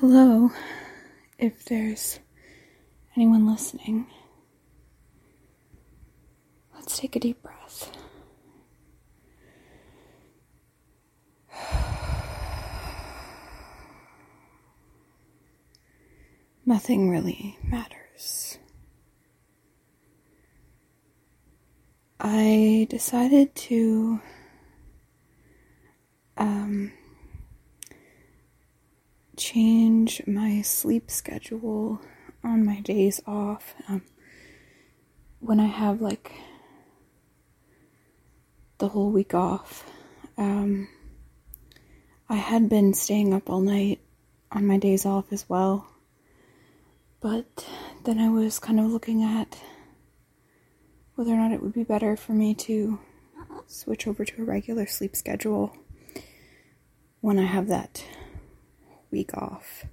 Hello, if there's anyone listening. Let's take a deep breath. Nothing really matters. I decided to um, change my sleep schedule on my days off. Um, when I have like the whole week off, um, I had been staying up all night on my days off as well. But then I was kind of looking at whether or not it would be better for me to switch over to a regular sleep schedule when I have that week off.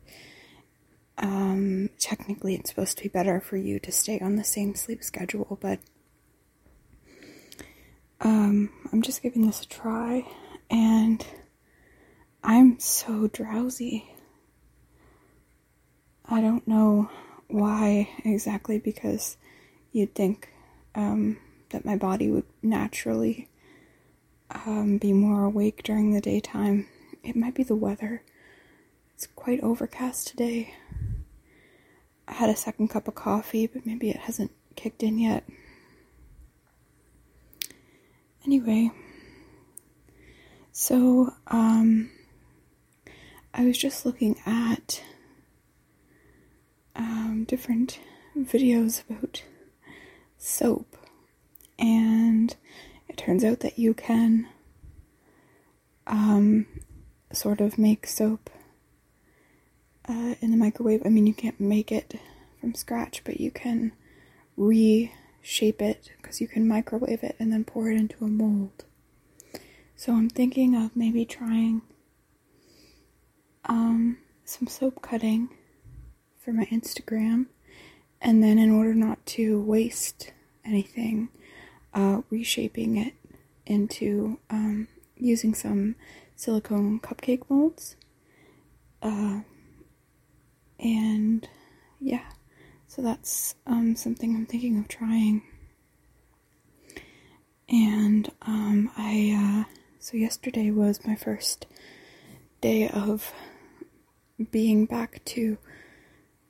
Um, technically, it's supposed to be better for you to stay on the same sleep schedule, but um, I'm just giving this a try, and I'm so drowsy. I don't know why exactly, because you'd think um, that my body would naturally um, be more awake during the daytime. It might be the weather. It's quite overcast today. I had a second cup of coffee, but maybe it hasn't kicked in yet. Anyway, so um, I was just looking at um, different videos about soap, and it turns out that you can um, sort of make soap uh, in the microwave. I mean, you can't make it from scratch, but you can reshape it because you can microwave it and then pour it into a mold. So I'm thinking of maybe trying um, some soap cutting for my Instagram, and then in order not to waste anything, uh, reshaping it into um, using some silicone cupcake molds. Uh, and yeah, so that's um, something I'm thinking of trying. And um, I, uh, so yesterday was my first day of being back to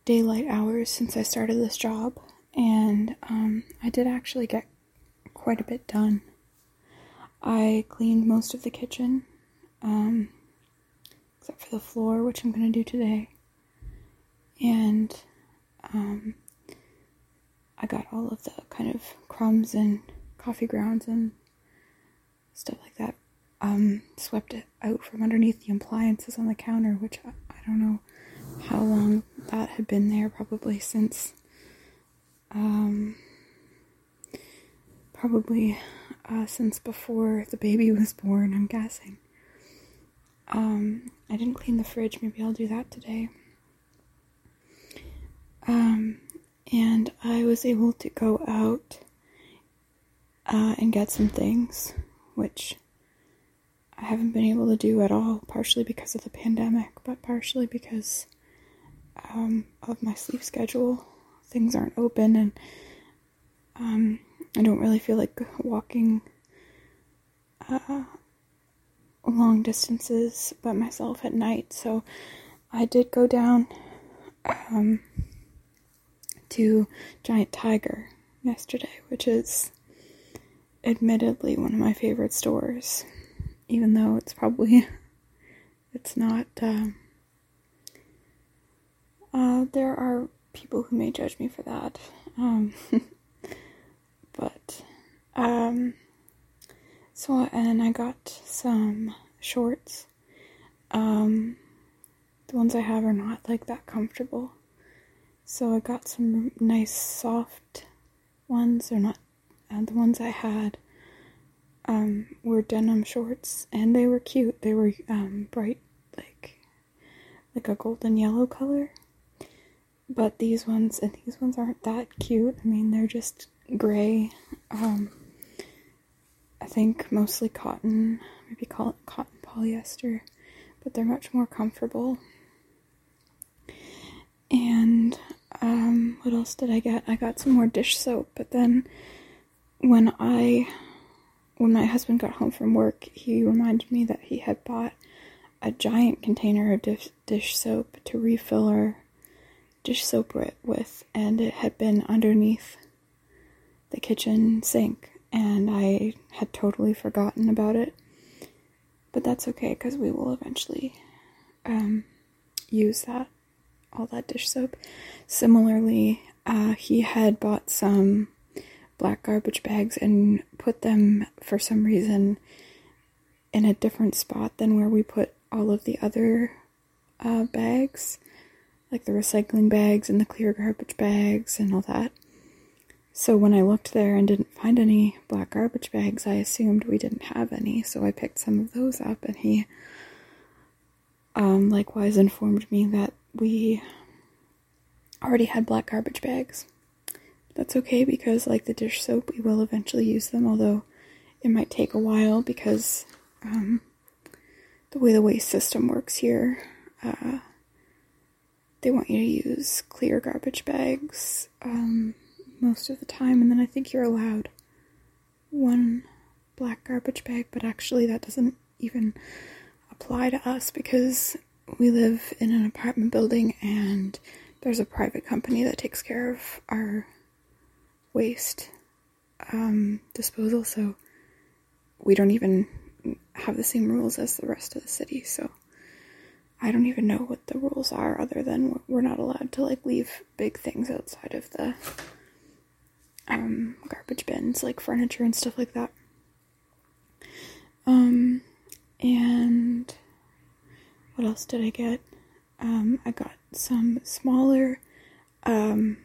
daylight hours since I started this job, and um, I did actually get quite a bit done. I cleaned most of the kitchen, um, except for the floor, which I'm going to do today and um, I got all of the kind of crumbs and coffee grounds and stuff like that um, swept it out from underneath the appliances on the counter, which I, I don't know how long that had been there, probably since um, probably uh, since before the baby was born, I'm guessing. Um, I didn't clean the fridge, maybe I'll do that today. Um, and I was able to go out uh, and get some things, which I haven't been able to do at all, partially because of the pandemic, but partially because um, of my sleep schedule. Things aren't open, and um, I don't really feel like walking uh, long distances by myself at night, so I did go down. Um, to Giant Tiger yesterday, which is admittedly one of my favorite stores, even though it's probably it's not. Um, uh, there are people who may judge me for that, um, but um, so and I got some shorts. Um, the ones I have are not like that comfortable. So I got some nice soft ones, or not, uh, the ones I had um, were denim shorts, and they were cute. They were um, bright, like like a golden yellow color. But these ones and these ones aren't that cute. I mean, they're just gray. Um, I think mostly cotton, maybe call it cotton polyester, but they're much more comfortable. And um, what else did I get? I got some more dish soap, but then when I when my husband got home from work, he reminded me that he had bought a giant container of dish, dish soap to refill our dish soap with, and it had been underneath the kitchen sink, and I had totally forgotten about it. But that's okay because we will eventually um, use that all that dish soap. Similarly, uh, he had bought some black garbage bags and put them for some reason in a different spot than where we put all of the other uh, bags, like the recycling bags and the clear garbage bags and all that. So when I looked there and didn't find any black garbage bags, I assumed we didn't have any. So I picked some of those up, and he um, likewise informed me that we already had black garbage bags. That's okay because, like the dish soap, we will eventually use them, although it might take a while because um, the way the waste system works here, uh, they want you to use clear garbage bags. Um, most of the time, and then I think you're allowed one black garbage bag, but actually that doesn't even apply to us because we live in an apartment building and there's a private company that takes care of our waste um, disposal, so we don't even have the same rules as the rest of the city, so I don't even know what the rules are other than we're not allowed to like leave big things outside of the um, garbage bins, like furniture and stuff like that. Um, and what else did I get? Um, I got some smaller um,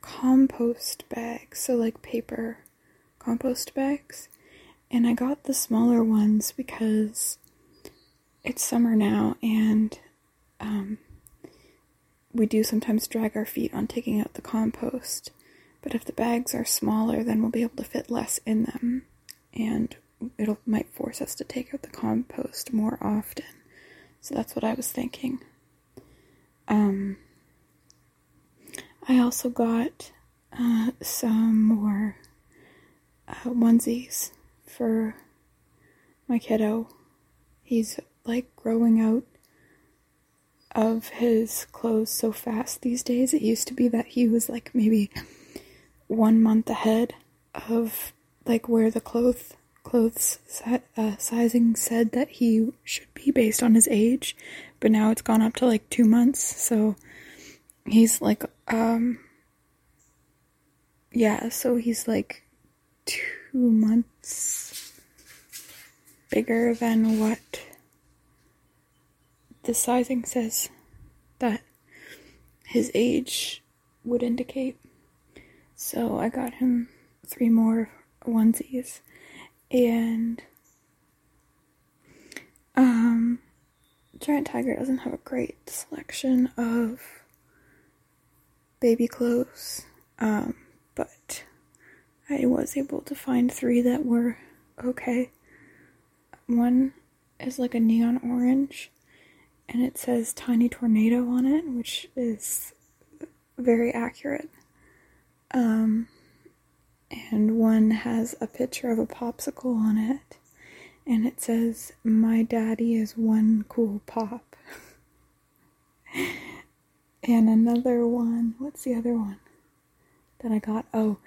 compost bags, so like paper compost bags. And I got the smaller ones because it's summer now and um, we do sometimes drag our feet on taking out the compost. But if the bags are smaller, then we'll be able to fit less in them, and it might force us to take out the compost more often. So that's what I was thinking. Um, I also got uh, some more uh, onesies for my kiddo. He's like growing out of his clothes so fast these days. It used to be that he was like maybe one month ahead of like where the clothes clothes uh, sizing said that he should be based on his age, but now it's gone up to like two months. So he's like, um, yeah, so he's like two months bigger than what the sizing says that his age would indicate. So I got him three more onesies and um Giant Tiger doesn't have a great selection of baby clothes. Um, but I was able to find three that were okay. One is like a neon orange and it says Tiny Tornado on it, which is very accurate. Um, and one has a picture of a popsicle on it, and it says, My daddy is one cool pop. and another one, what's the other one that I got? Oh,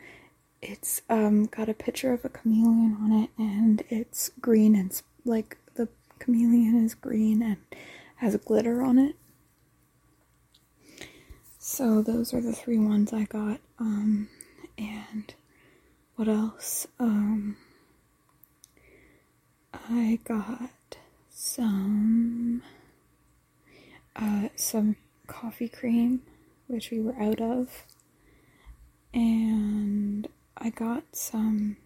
it's um got a picture of a chameleon on it, and it's green and like the chameleon is green and has glitter on it. So those are the three ones I got. Um, and what else? Um, I got some uh, some coffee cream, which we were out of, and I got some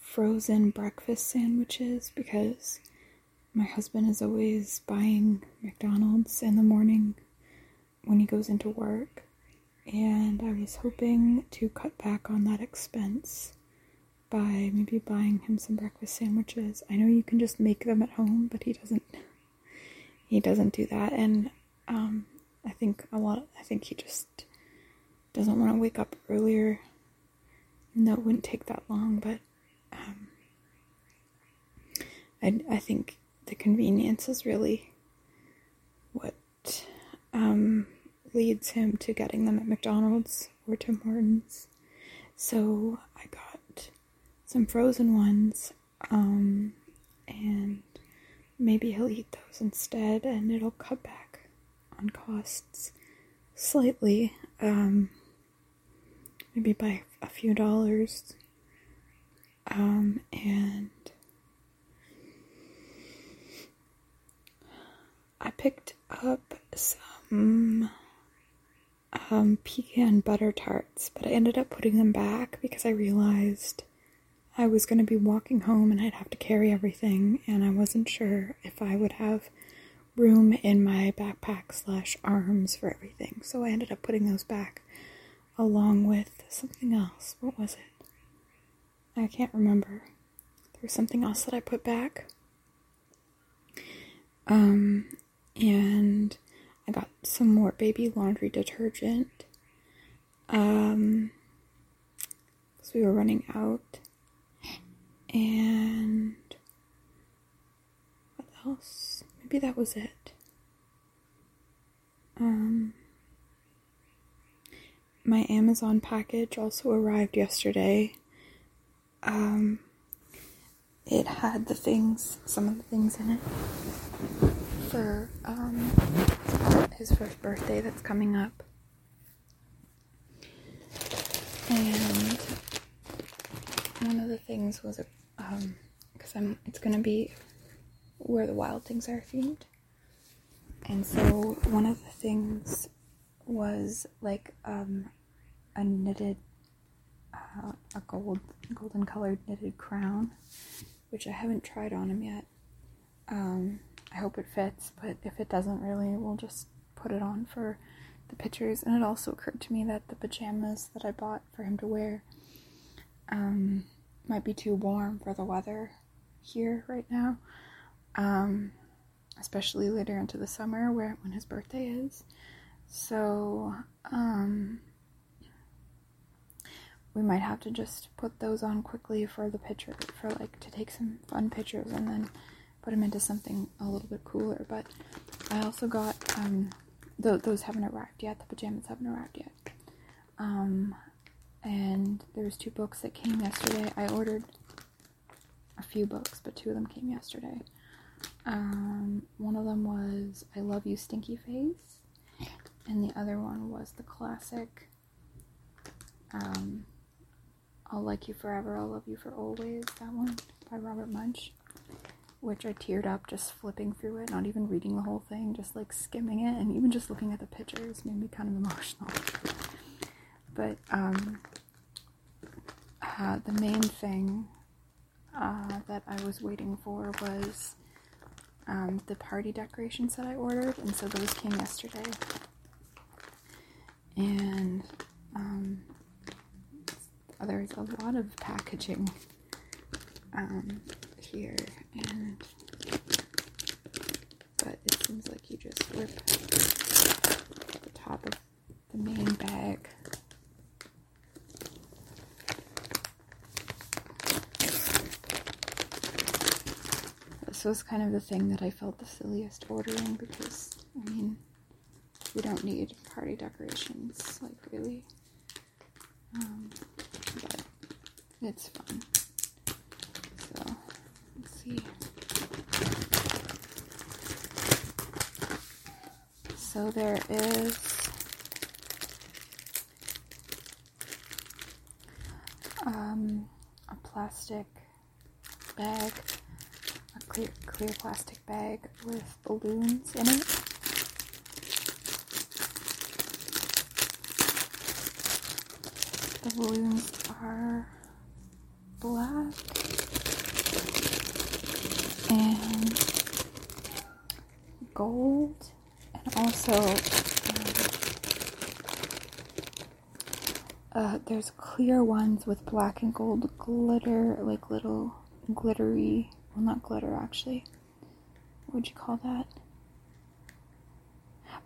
frozen breakfast sandwiches because my husband is always buying McDonald's in the morning when he goes into work, and I was hoping to cut back on that expense by maybe buying him some breakfast sandwiches. I know you can just make them at home, but he doesn't he doesn't do that and um, I think a lot. I think he just doesn't want to wake up earlier. No, it wouldn't take that long, but um, I I think the convenience is really what um, leads him to getting them at McDonald's or Tim Hortons. So I got some frozen ones, um, and maybe he'll eat those instead, and it'll cut back on costs slightly, um, maybe by a few dollars. Um, and I picked up some um, pecan butter tarts, but I ended up putting them back because I realized I was going to be walking home and I'd have to carry everything, and I wasn't sure if I would have room in my backpack slash arms for everything. So I ended up putting those back along with something else. What was it? I can't remember. There was something else that I put back. Um, and I got some more baby laundry detergent. Um, because we were running out. And what else? Maybe that was it. Um, my Amazon package also arrived yesterday. Um, it had the things, some of the things in it for um, his first birthday that's coming up. And one of the things was, um, because I'm, it's gonna be where the wild things are themed. And so one of the things was like um, a knitted, uh, a gold, golden colored knitted crown, which I haven't tried on him yet. Um, I hope it fits, but if it doesn't really, we'll just put it on for the pictures. And it also occurred to me that the pajamas that I bought for him to wear um, might be too warm for the weather here right now, um, especially later into the summer where when his birthday is. So um, we might have to just put those on quickly for the picture, for like to take some fun pictures, and then put them into something a little bit cooler. But I also got um, th- those haven't arrived yet. The pajamas haven't arrived yet. Um, and there's two books that came yesterday. I ordered a few books, but two of them came yesterday. Um, one of them was I Love You Stinky Face, and the other one was the classic um, I'll Like You Forever, I'll Love You for Always, that one by Robert Munsch which I teared up just flipping through it, not even reading the whole thing, just like skimming it, and even just looking at the pictures made me kind of emotional. But um, uh, the main thing uh, that I was waiting for was um, the party decorations that I ordered, and so those came yesterday. And um, there's a lot of packaging um, here and but it seems like you just rip the top of the main bag. This was kind of the thing that I felt the silliest ordering because I mean we don't need party decorations like really. Um, but it's fun see. So there is um, a plastic bag, a clear, clear plastic bag with balloons in it. The balloons are black and gold and also um, uh, there's clear ones with black and gold glitter like little glittery well not glitter actually what would you call that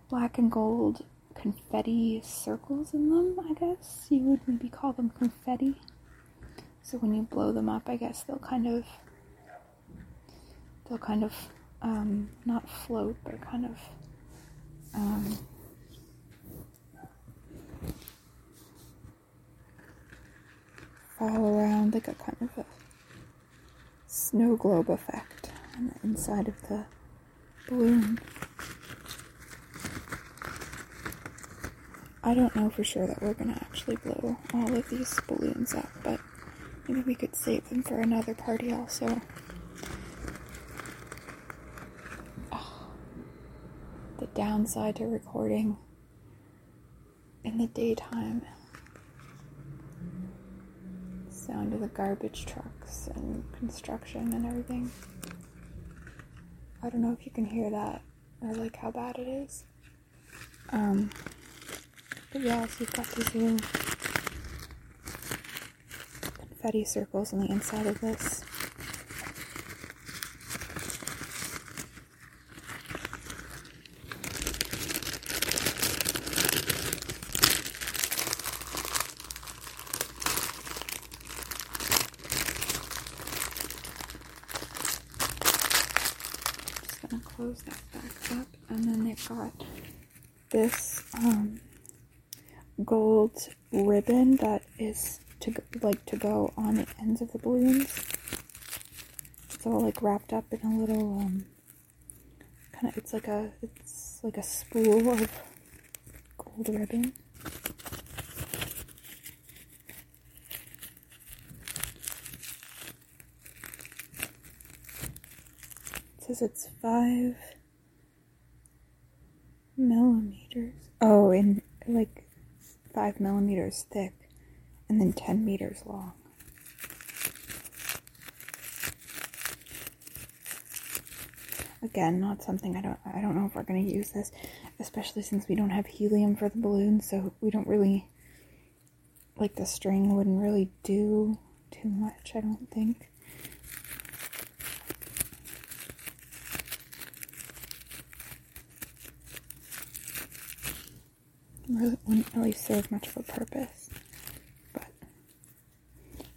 black and gold confetti circles in them, I guess. You would maybe call them confetti. So when you blow them up, I guess they'll kind of they'll kind of um, not float, but kind of um, fall around like a kind of a snow globe effect on the inside of the balloon. I don't know for sure that we're gonna actually blow all of these balloons up, but maybe we could save them for another party also. Oh, the downside to recording in the daytime sound of the garbage trucks and construction and everything. I don't know if you can hear that or like how bad it is. Um, but yeah, so you've got these little confetti circles on the inside of this. Just gonna close that back up, and then they've got this um, gold ribbon that is to go, like to go on the ends of the balloons. It's all like wrapped up in a little um, kind of. It's like a it's like a spool of gold ribbon. It says it's five millimeters. Oh, and like five millimeters thick and then 10 meters long. Again, not something I don't I don't know if we're going to use this, especially since we don't have helium for the balloon, so we don't really like the string wouldn't really do too much, I don't think. really wouldn't really serve much of a purpose.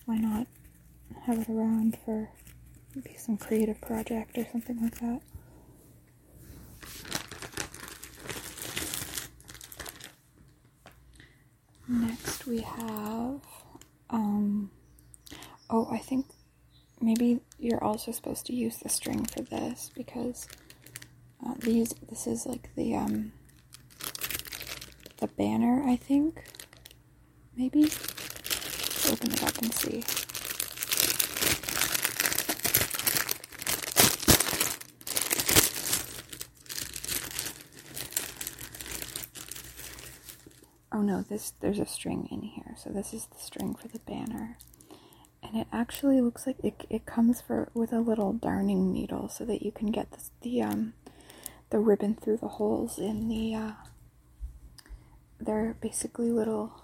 Why not have it around for maybe some creative project or something like that? Next we have um oh I think maybe you're also supposed to use the string for this because uh, these this is like the um the banner, I think. Maybe? Open it up and see. Oh no, this there's a string in here. So this is the string for the banner. And it actually looks like it, it comes for with a little darning needle so that you can get the um the ribbon through the holes in the uh, they're basically little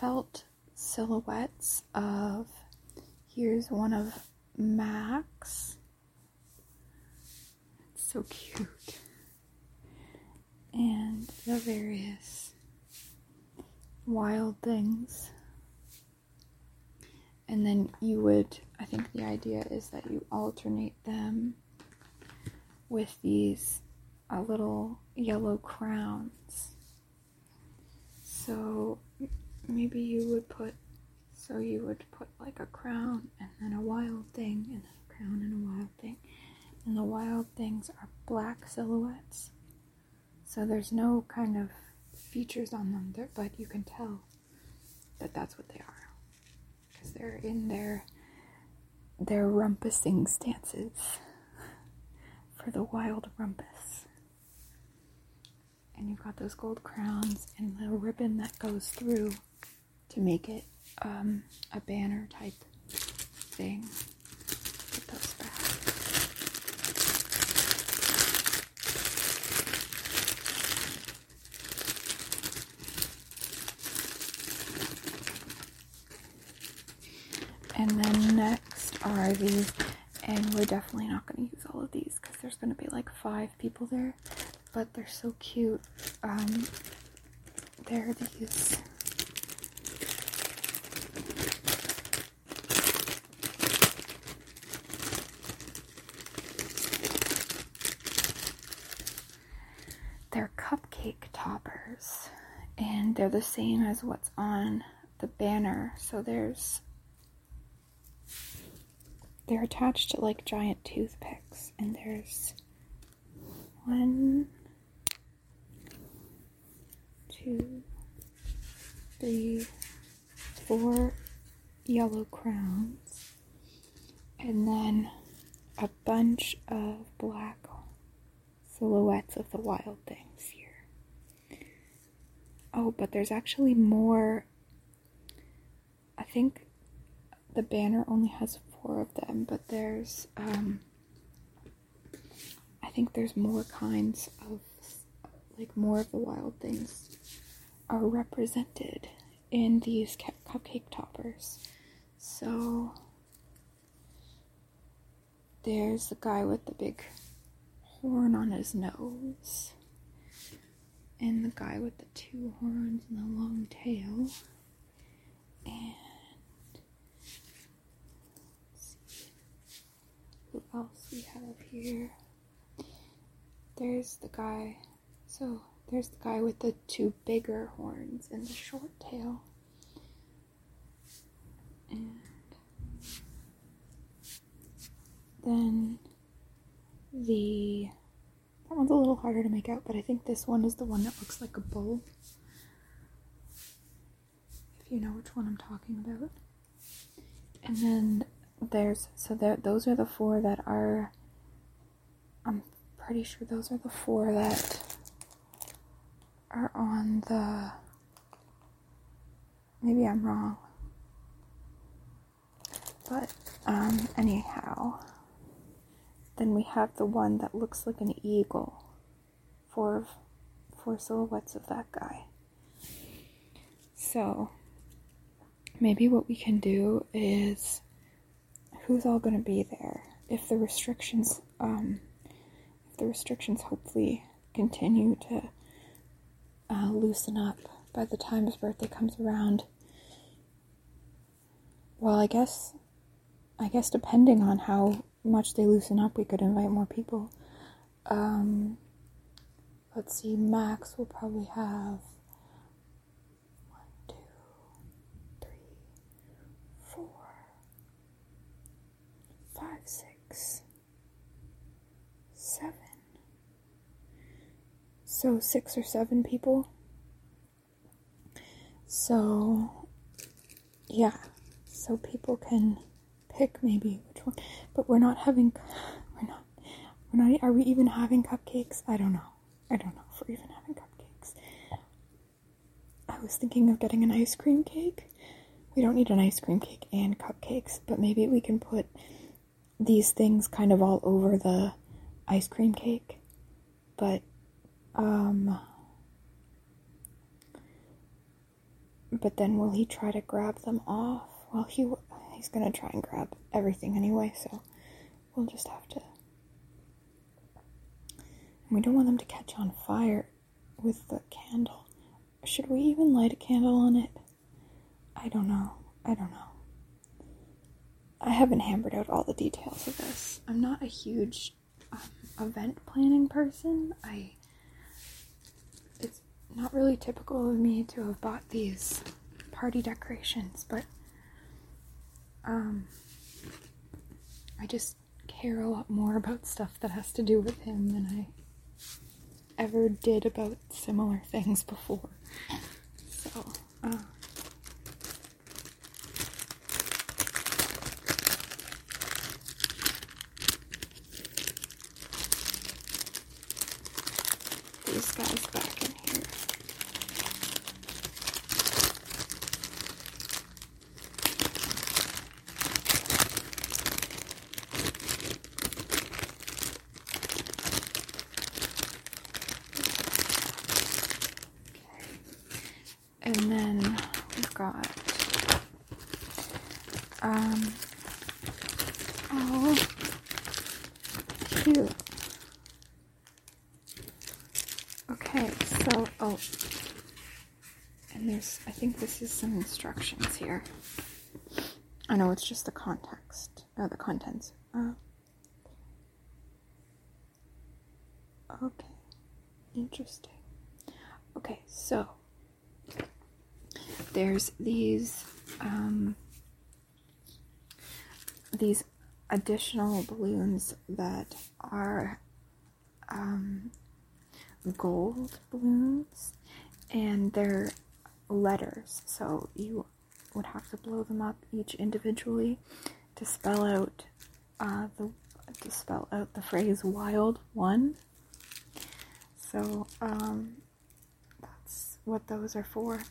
felt silhouettes of here's one of Max. It's so cute. And the various wild things. And then you would, I think the idea is that you alternate them with these uh, little yellow crowns. So maybe you would put, so you would put like a crown and then a wild thing and then a crown and a wild thing. And the wild things are black silhouettes. So there's no kind of features on them, there, but you can tell that that's what they are. Because they're in their, their rumpusing stances for the wild rumpus and you've got those gold crowns and the ribbon that goes through to make it um, a banner type thing. And then next are these, and we're definitely not going to use all of these because there's going to be like five people there. But they're so cute. Um, they're these. They're cupcake toppers, and they're the same as what's on the banner. So there's they're attached to like giant toothpicks, and there's one, two, three, four yellow crowns, and then a bunch of black silhouettes of the wild things here. Oh, but there's actually more. I think the banner only has four of them, but there's um I think there's more kinds of like more of the wild things are represented in these cupcake toppers. So there's the guy with the big horn on his nose, and the guy with the two horns and the long tail, and who else we have here. There's the guy. So there's the guy with the two bigger horns and the short tail. And then the that one's a little harder to make out, but I think this one is the one that looks like a bull. If you know which one I'm talking about. And then there's so there those are the four that are I'm pretty sure those are the four that are on the maybe I'm wrong. But um anyhow then we have the one that looks like an eagle. Four four silhouettes of that guy. So maybe what we can do is who's all going to be there if the restrictions um, if the restrictions hopefully continue to uh, loosen up by the time his birthday comes around. Well i guess i guess depending on how much they loosen up we could invite more people. Um, let's see max will probably have six, seven. So, six or seven people. So, yeah. So, people can pick maybe which one. But we're not having. We're not. We're not. Are we even having cupcakes? I don't know. I don't know if we're even having cupcakes. I was thinking of getting an ice cream cake. We don't need an ice cream cake and cupcakes, but maybe we can put these things kind of all over the ice cream cake, but um but then will he try to grab them off? Well, he he's to try and grab everything anyway, so we'll just have to we don't want them to catch on fire with the candle. Should we even light a candle on it? I don't know. I don't know. I haven't hammered out all the details of this. I'm not a huge um, event planning person. I not really typical of me to have bought these party decorations, but um I just care a lot more about stuff that has to do with him than I ever did about similar things before. So, uh, these guys back in here. And then we've got um oh cute Okay, oh, and there's, I think this is some instructions here. I know it's just the context, uh, the contents. Uh, okay, interesting. Okay, so there's these um, these additional balloons that are um, gold balloons and they're letters. So you would have to blow them up each individually to spell out uh, the to spell out the phrase wild one. So um, that's what those are for.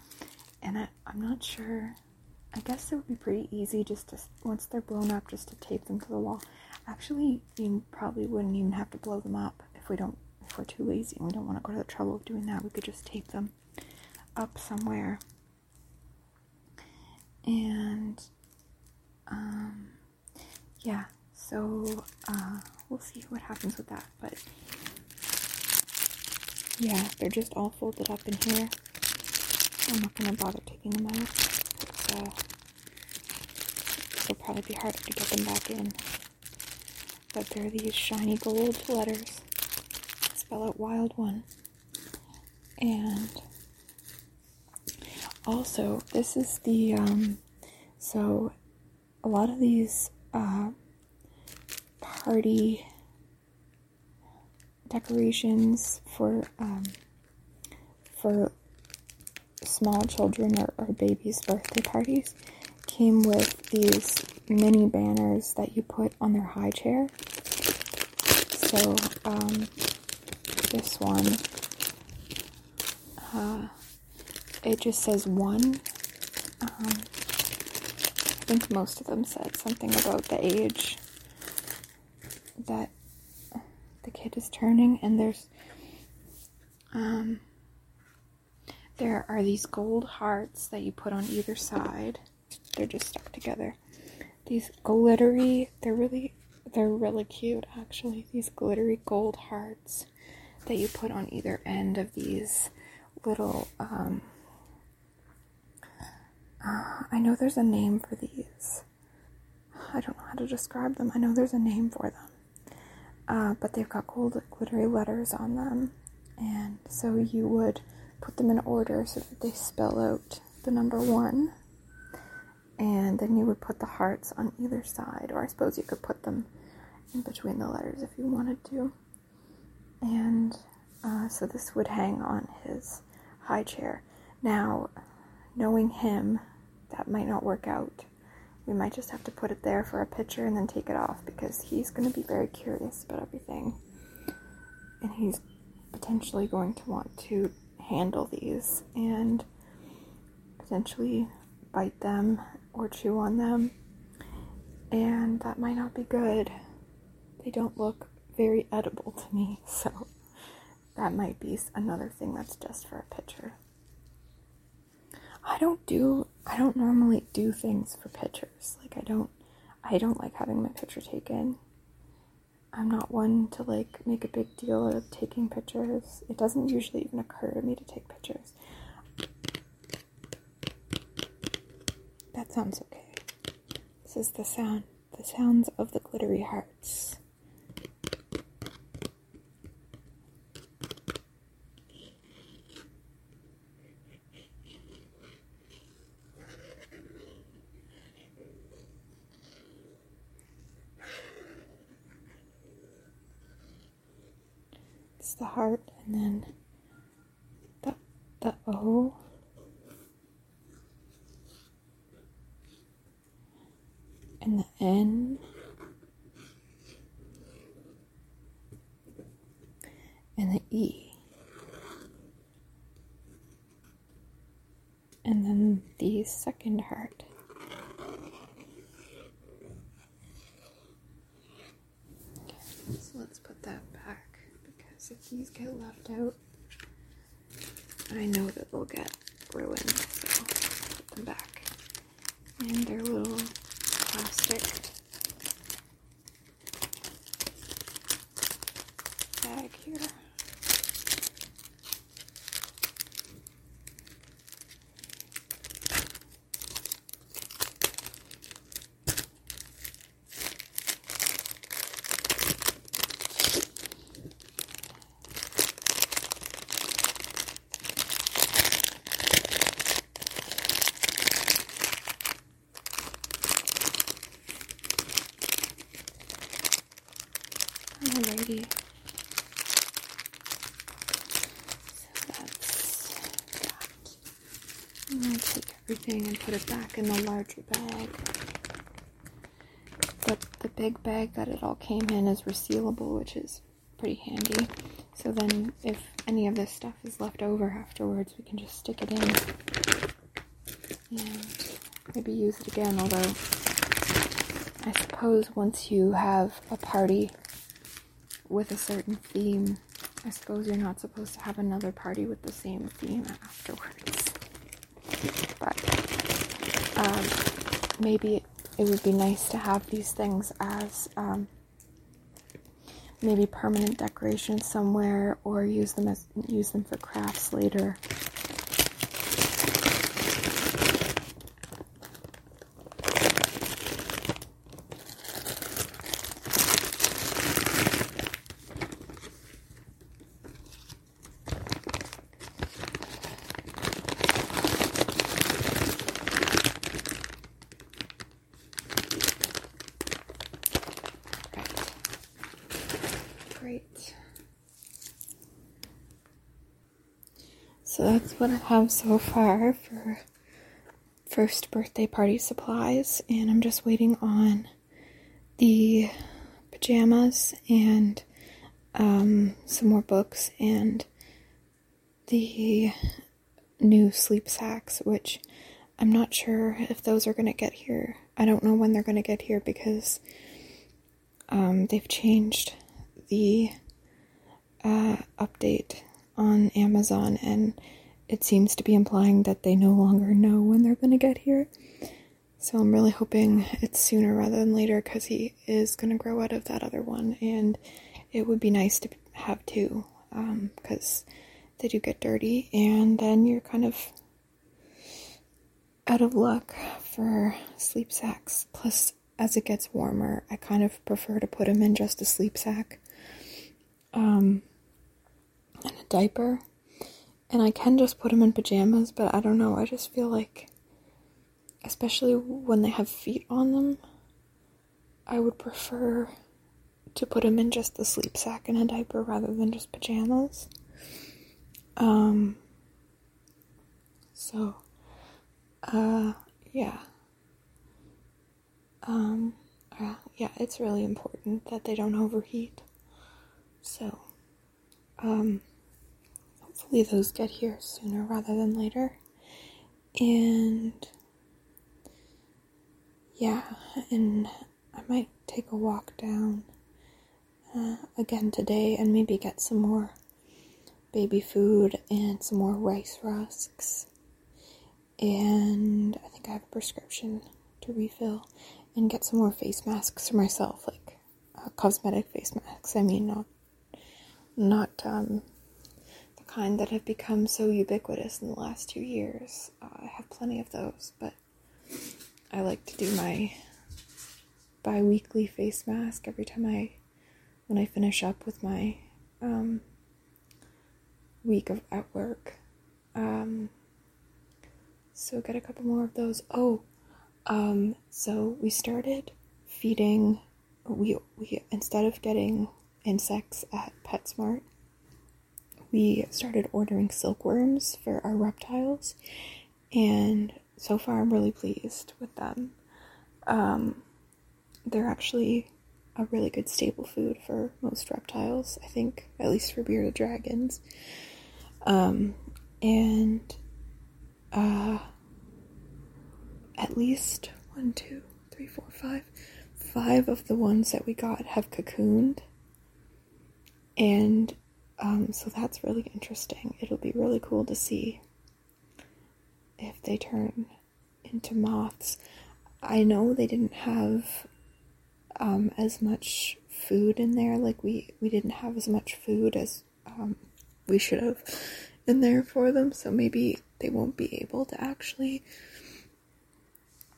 And I, I'm not sure. I guess it would be pretty easy just to once they're blown up just to tape them to the wall. Actually you probably wouldn't even have to blow them up if we don't we're too lazy and we don't want to go to the trouble of doing that, we could just tape them up somewhere. And um, yeah, so uh, we'll see what happens with that. But yeah, they're just all folded up in here. I'm not gonna bother taking them out. Uh, it'll probably be harder to get them back in. But they're these shiny gold letters spell out wild one. And also, this is the, um, so a lot of these, uh, party decorations for, um, for small children or, or babies' birthday parties came with these mini banners that you put on their high chair. So, um, this one, uh, it just says one. Um, I think most of them said something about the age that the kid is turning, and there's um, there are these gold hearts that you put on either side. They're just stuck together. These glittery, they're really they're really cute actually. These glittery gold hearts that you put on either end of these little um, uh, I know there's a name for these. I don't know how to describe them. I know there's a name for them. Uh, but they've got gold glittery letters on them. And so you would put them in order so that they spell out the number one. And then you would put the hearts on either side, or I suppose you could put them in between the letters if you wanted to and uh, so this would hang on his high chair. Now, knowing him, that might not work out. We might just have to put it there for a picture and then take it off because he's going to be very curious about everything. And he's potentially going to want to handle these and potentially bite them or chew on them. And that might not be good. They don't look very edible to me, so that might be another thing that's just for a picture. I don't do I don't normally do things for pictures. Like I don't I don't like having my picture taken. I'm not one to like make a big deal of taking pictures. It doesn't usually even occur to me to take pictures. That sounds okay. This is the sound the sounds of the glittery hearts. The heart and then the the O. And the N. And the E. And then the second heart. So let's put that back if these get left out, I know that they'll get ruined. Alrighty. So that's that. I'm going to take everything and put it back in the larger bag. But the big bag that it all came in is resealable, which is pretty handy. So then if any of this stuff is left over afterwards, we can just stick it in and maybe use it again, although I suppose once you have a party with a certain theme, I suppose you're not supposed to have another party with the same theme afterwards. But um, maybe it would be nice to have these things as um, maybe permanent decorations somewhere, or use them as use them for crafts later. Great. So have so far for first birthday party supplies, and I'm just waiting on the pajamas and um, some more books and the new sleep sacks, which I'm not sure if those are going to get here. I don't know when they're going to get here because um, they've changed the uh, update on Amazon, and it seems to be implying that they no longer know when they're going to get here. So I'm really hoping it's sooner rather than later because he is going to grow out of that other one, and it would be nice to have two because um, they do get dirty, and then you're kind of out of luck for sleep sacks. Plus, as it gets warmer, I kind of prefer to put him in just a sleep sack um, and a diaper. And I can just put them in pajamas, but I don't know. I just feel like, especially when they have feet on them, I would prefer to put them in just the sleep sack and a diaper rather than just pajamas. Um, so, uh, yeah. Um, uh, yeah, it's really important that they don't overheat. So, um, hopefully those get here sooner rather than later. And yeah, and I might take a walk down uh, again today and maybe get some more baby food and some more rice rusks. And I think I have a prescription to refill and get some more face masks for myself, like uh, cosmetic face masks. I mean, not not um, kind that have become so ubiquitous in the last two years. Uh, I have plenty of those, but I like to do my bi weekly face mask every time I, when I finish up with my um, week of at work. Um, so get a couple more of those. Oh, um, so we started feeding. We we instead of getting insects at PetSmart, we started ordering silkworms for our reptiles, and so far I'm really pleased with them. Um, they're actually a really good staple food for most reptiles, I think, at least for bearded dragons. Um, and uh, at least one, two, three, four, five, five of the ones that we got have cocooned and um, so that's really interesting. It'll be really cool to see if they turn into moths. I know they didn't have um, as much food in there. Like we we didn't have as much food as um, we should have in there for them. So maybe they won't be able to actually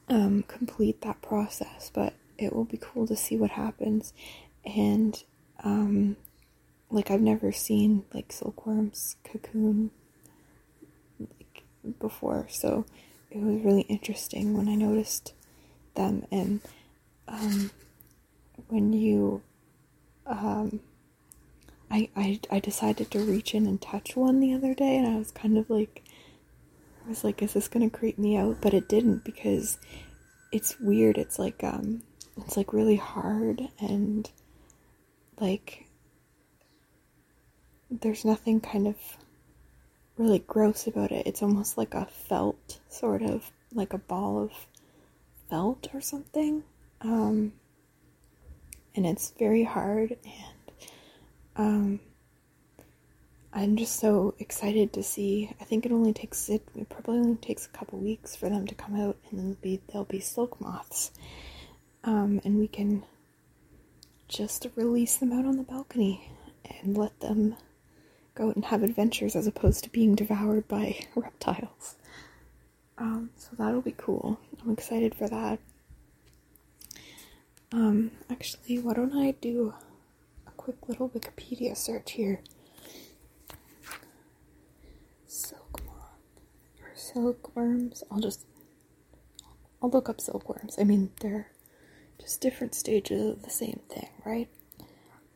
um, complete that process. But it will be cool to see what happens. And um, like I've never seen like silkworms cocoon like, before, so it was really interesting when I noticed them and um, when you um, I, I I decided to reach in and touch one the other day and I was kind of like I was like, is this gonna creep me out? But it didn't because it's weird. It's like um it's like really hard and like there's nothing kind of really gross about it. It's almost like a felt, sort of like a ball of felt or something. Um, and it's very hard, and um, I'm just so excited to see. I think it only takes it, it probably only takes a couple weeks for them to come out, and then be there'll be silk moths, um, and we can just release them out on the balcony and let them go out and have adventures as opposed to being devoured by reptiles. Um, so that'll be cool. I'm excited for that. Um, actually, why don't I do a quick little Wikipedia search here? Silk moth or silkworms. I'll just I'll look up silkworms. I mean, they're just different stages of the same thing, right?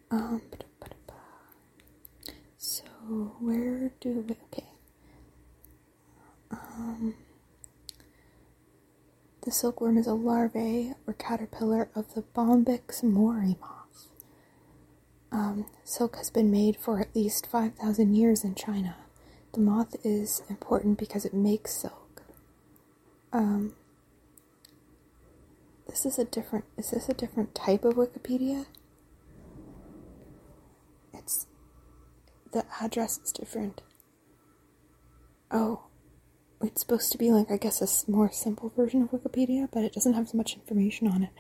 Um, so where do we? Okay. Um. The silkworm is a larvae or caterpillar of the Bombyx mori moth. Um, silk has been made for at least 5,000 years in China. The moth is important because it makes silk. Um, this is a different. Is this a different type of Wikipedia? It's the address is different. Oh, it's supposed to be like I guess a more simple version of Wikipedia, but it doesn't have as much information on it.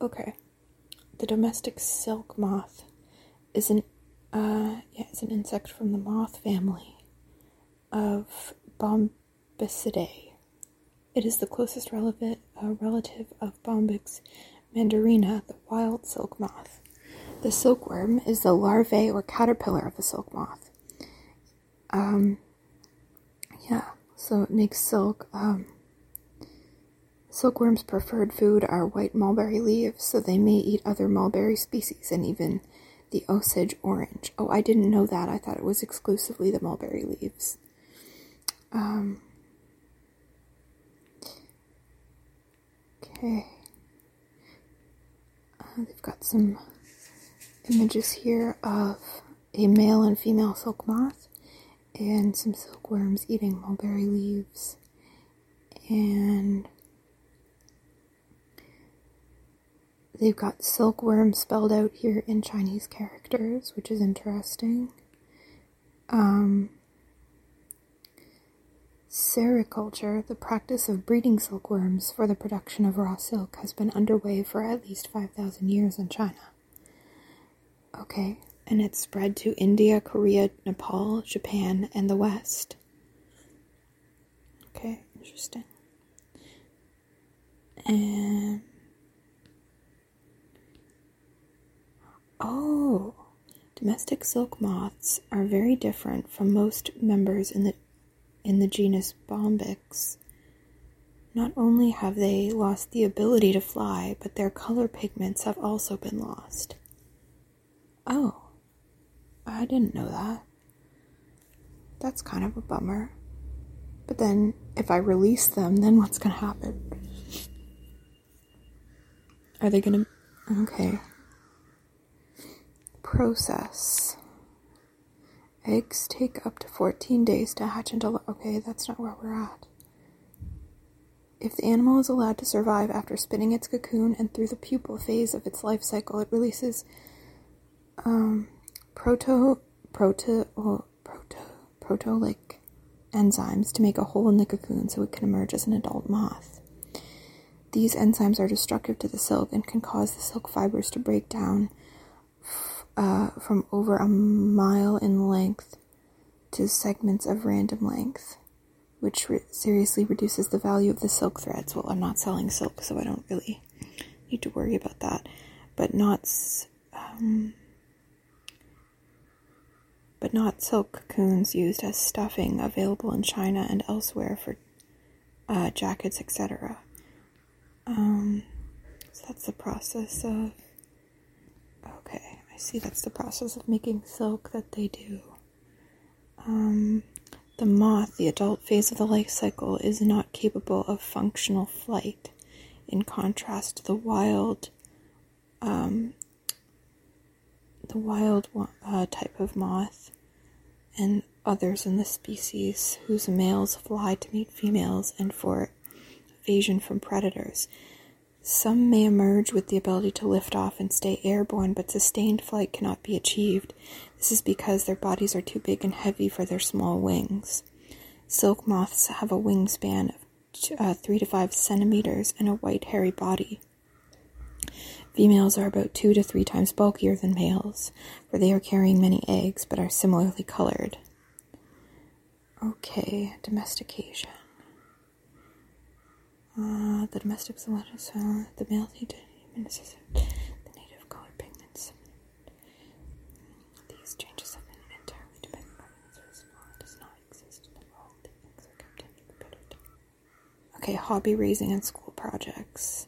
Okay, the domestic silk moth is an uh, yeah, it's an insect from the moth family of Bombycidae. It is the closest relevant, uh, relative of Bombyx mandarina, the wild silk moth. The silkworm is the larvae or caterpillar of the silk moth. Um, yeah so it makes silk. Um, silkworms' preferred food are white mulberry leaves, so they may eat other mulberry species and even the Osage orange. Oh, I didn't know that. I thought it was exclusively the mulberry leaves. Um, okay. Uh, they've got some images here of a male and female silk moth and some silkworms eating mulberry leaves. And they've got silkworm spelled out here in Chinese characters, which is interesting. Um, sericulture, the practice of breeding silkworms for the production of raw silk, has been underway for at least 5,000 years in China. Okay, and it spread to India, Korea, Nepal, Japan, and the West. Okay, interesting. And oh, domestic silk moths are very different from most members in the in the genus Bombyx. Not only have they lost the ability to fly, but their color pigments have also been lost. Oh. I didn't know that. That's kind of a bummer. But then, if I release them, then what's gonna happen? Are they gonna. Okay. Process. Eggs take up to 14 days to hatch into. Okay, that's not where we're at. If the animal is allowed to survive after spinning its cocoon and through the pupal phase of its life cycle, it releases um, proto proto well, proto proteolytic enzymes to make a hole in the cocoon so it can emerge as an adult moth. These enzymes are destructive to the silk and can cause the silk fibers to break down uh, from over a mile in length to segments of random length, which re- seriously reduces the value of the silk threads. Well, I'm not selling silk, so I don't really need to worry about that. But knots. Um, but not silk cocoons used as stuffing available in China and elsewhere for uh, jackets, etc. Um, so that's the process of. Okay, I see that's the process of making silk that they do. Um, the moth, the adult phase of the life cycle, is not capable of functional flight, in contrast the wild, um, the wild uh, type of moth, and others in the species whose males fly to meet females and for evasion from predators. Some may emerge with the ability to lift off and stay airborne, but sustained flight cannot be achieved. This is because their bodies are too big and heavy for their small wings. Silk moths have a wingspan of uh, 3 to 5 centimeters and a white hairy body. Females are about 2 to 3 times bulkier than males, for they are carrying many eggs but are similarly colored. Okay, domestication. Uh, the domestic so the male need to the native color pigments. These changes have been entirely dependent on its does not exist in the world. The eggs are kept in. Okay, hobby raising and school projects.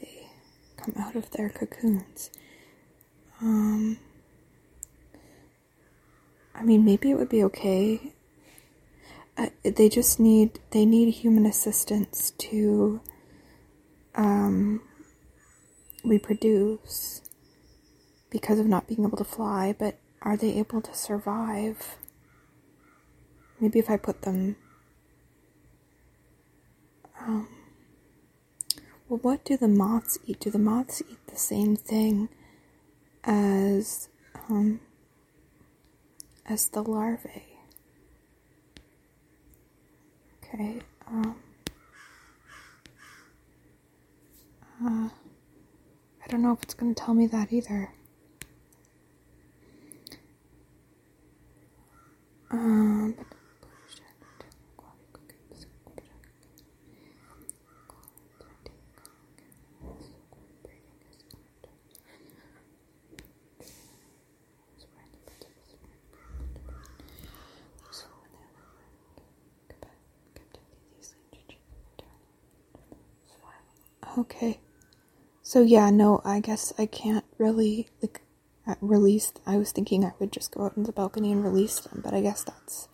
come out of their cocoons. Um, I mean, maybe it would be okay. Uh, they just need they need human assistance to um, reproduce because of not being able to fly. But are they able to survive? Maybe if I put them. Um, well, what do the moths eat? Do the moths eat the same thing as um, as the larvae? Okay. Um, uh, I don't know if it's going to tell me that either. Um, Okay. So yeah, no, I guess I can't really like release. I was thinking I would just go out on the balcony and release them, but I guess that's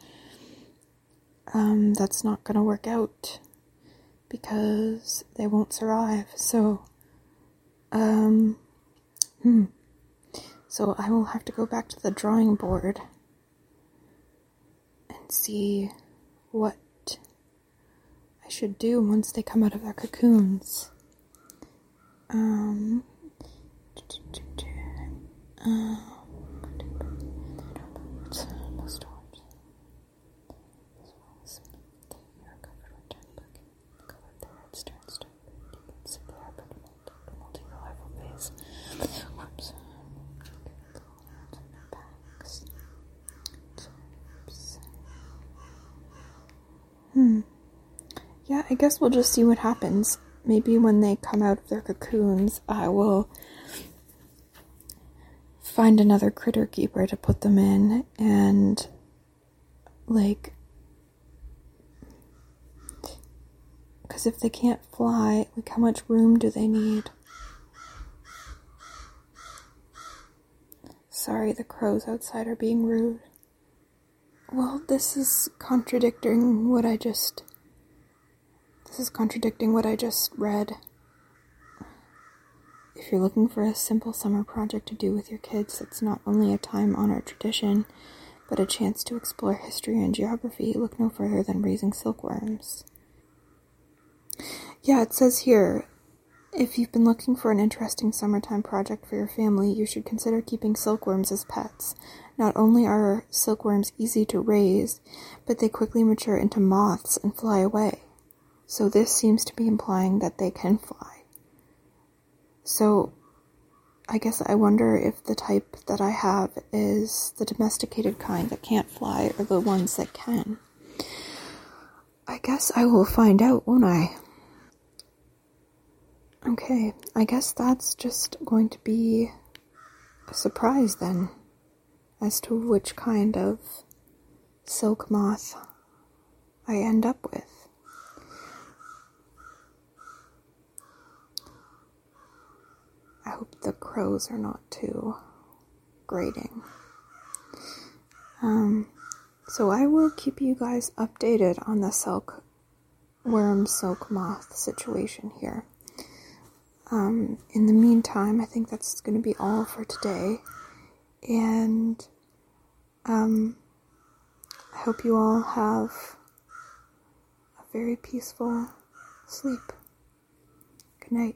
um that's not gonna work out because they won't survive. So um hmm. So I will have to go back to the drawing board and see what I should do once they come out of their cocoons. Um, Hmm. Yeah, I guess we'll just see what happens maybe when they come out of their cocoons, I will find another critter keeper to put them in and like because if they can't fly like how much room do they need? Sorry the crows outside are being rude. Well this is contradicting what i just this is contradicting what I just read. If you're looking for a simple summer project to do with your kids that's not only a time honored tradition, but a chance to explore history and geography, look no further than raising silkworms. Yeah, it says here if you've been looking for an interesting summertime project for your family, you should consider keeping silkworms as pets. Not only are silkworms easy to raise, but they quickly mature into moths and fly away. So this seems to be implying that they can fly. So I guess I wonder if the type that I have is the domesticated kind that can't fly or the ones that can. I guess I will find out, won't I? Okay, I guess that's just going to be a surprise then as to which kind of silk moth I end up with. I hope the crows are not too grating. Um, so I will keep you guys updated on the silk worm silk moth situation here. Um, in the meantime, I think that's going to be all for today. And um, I hope you all have a very peaceful sleep. Good night.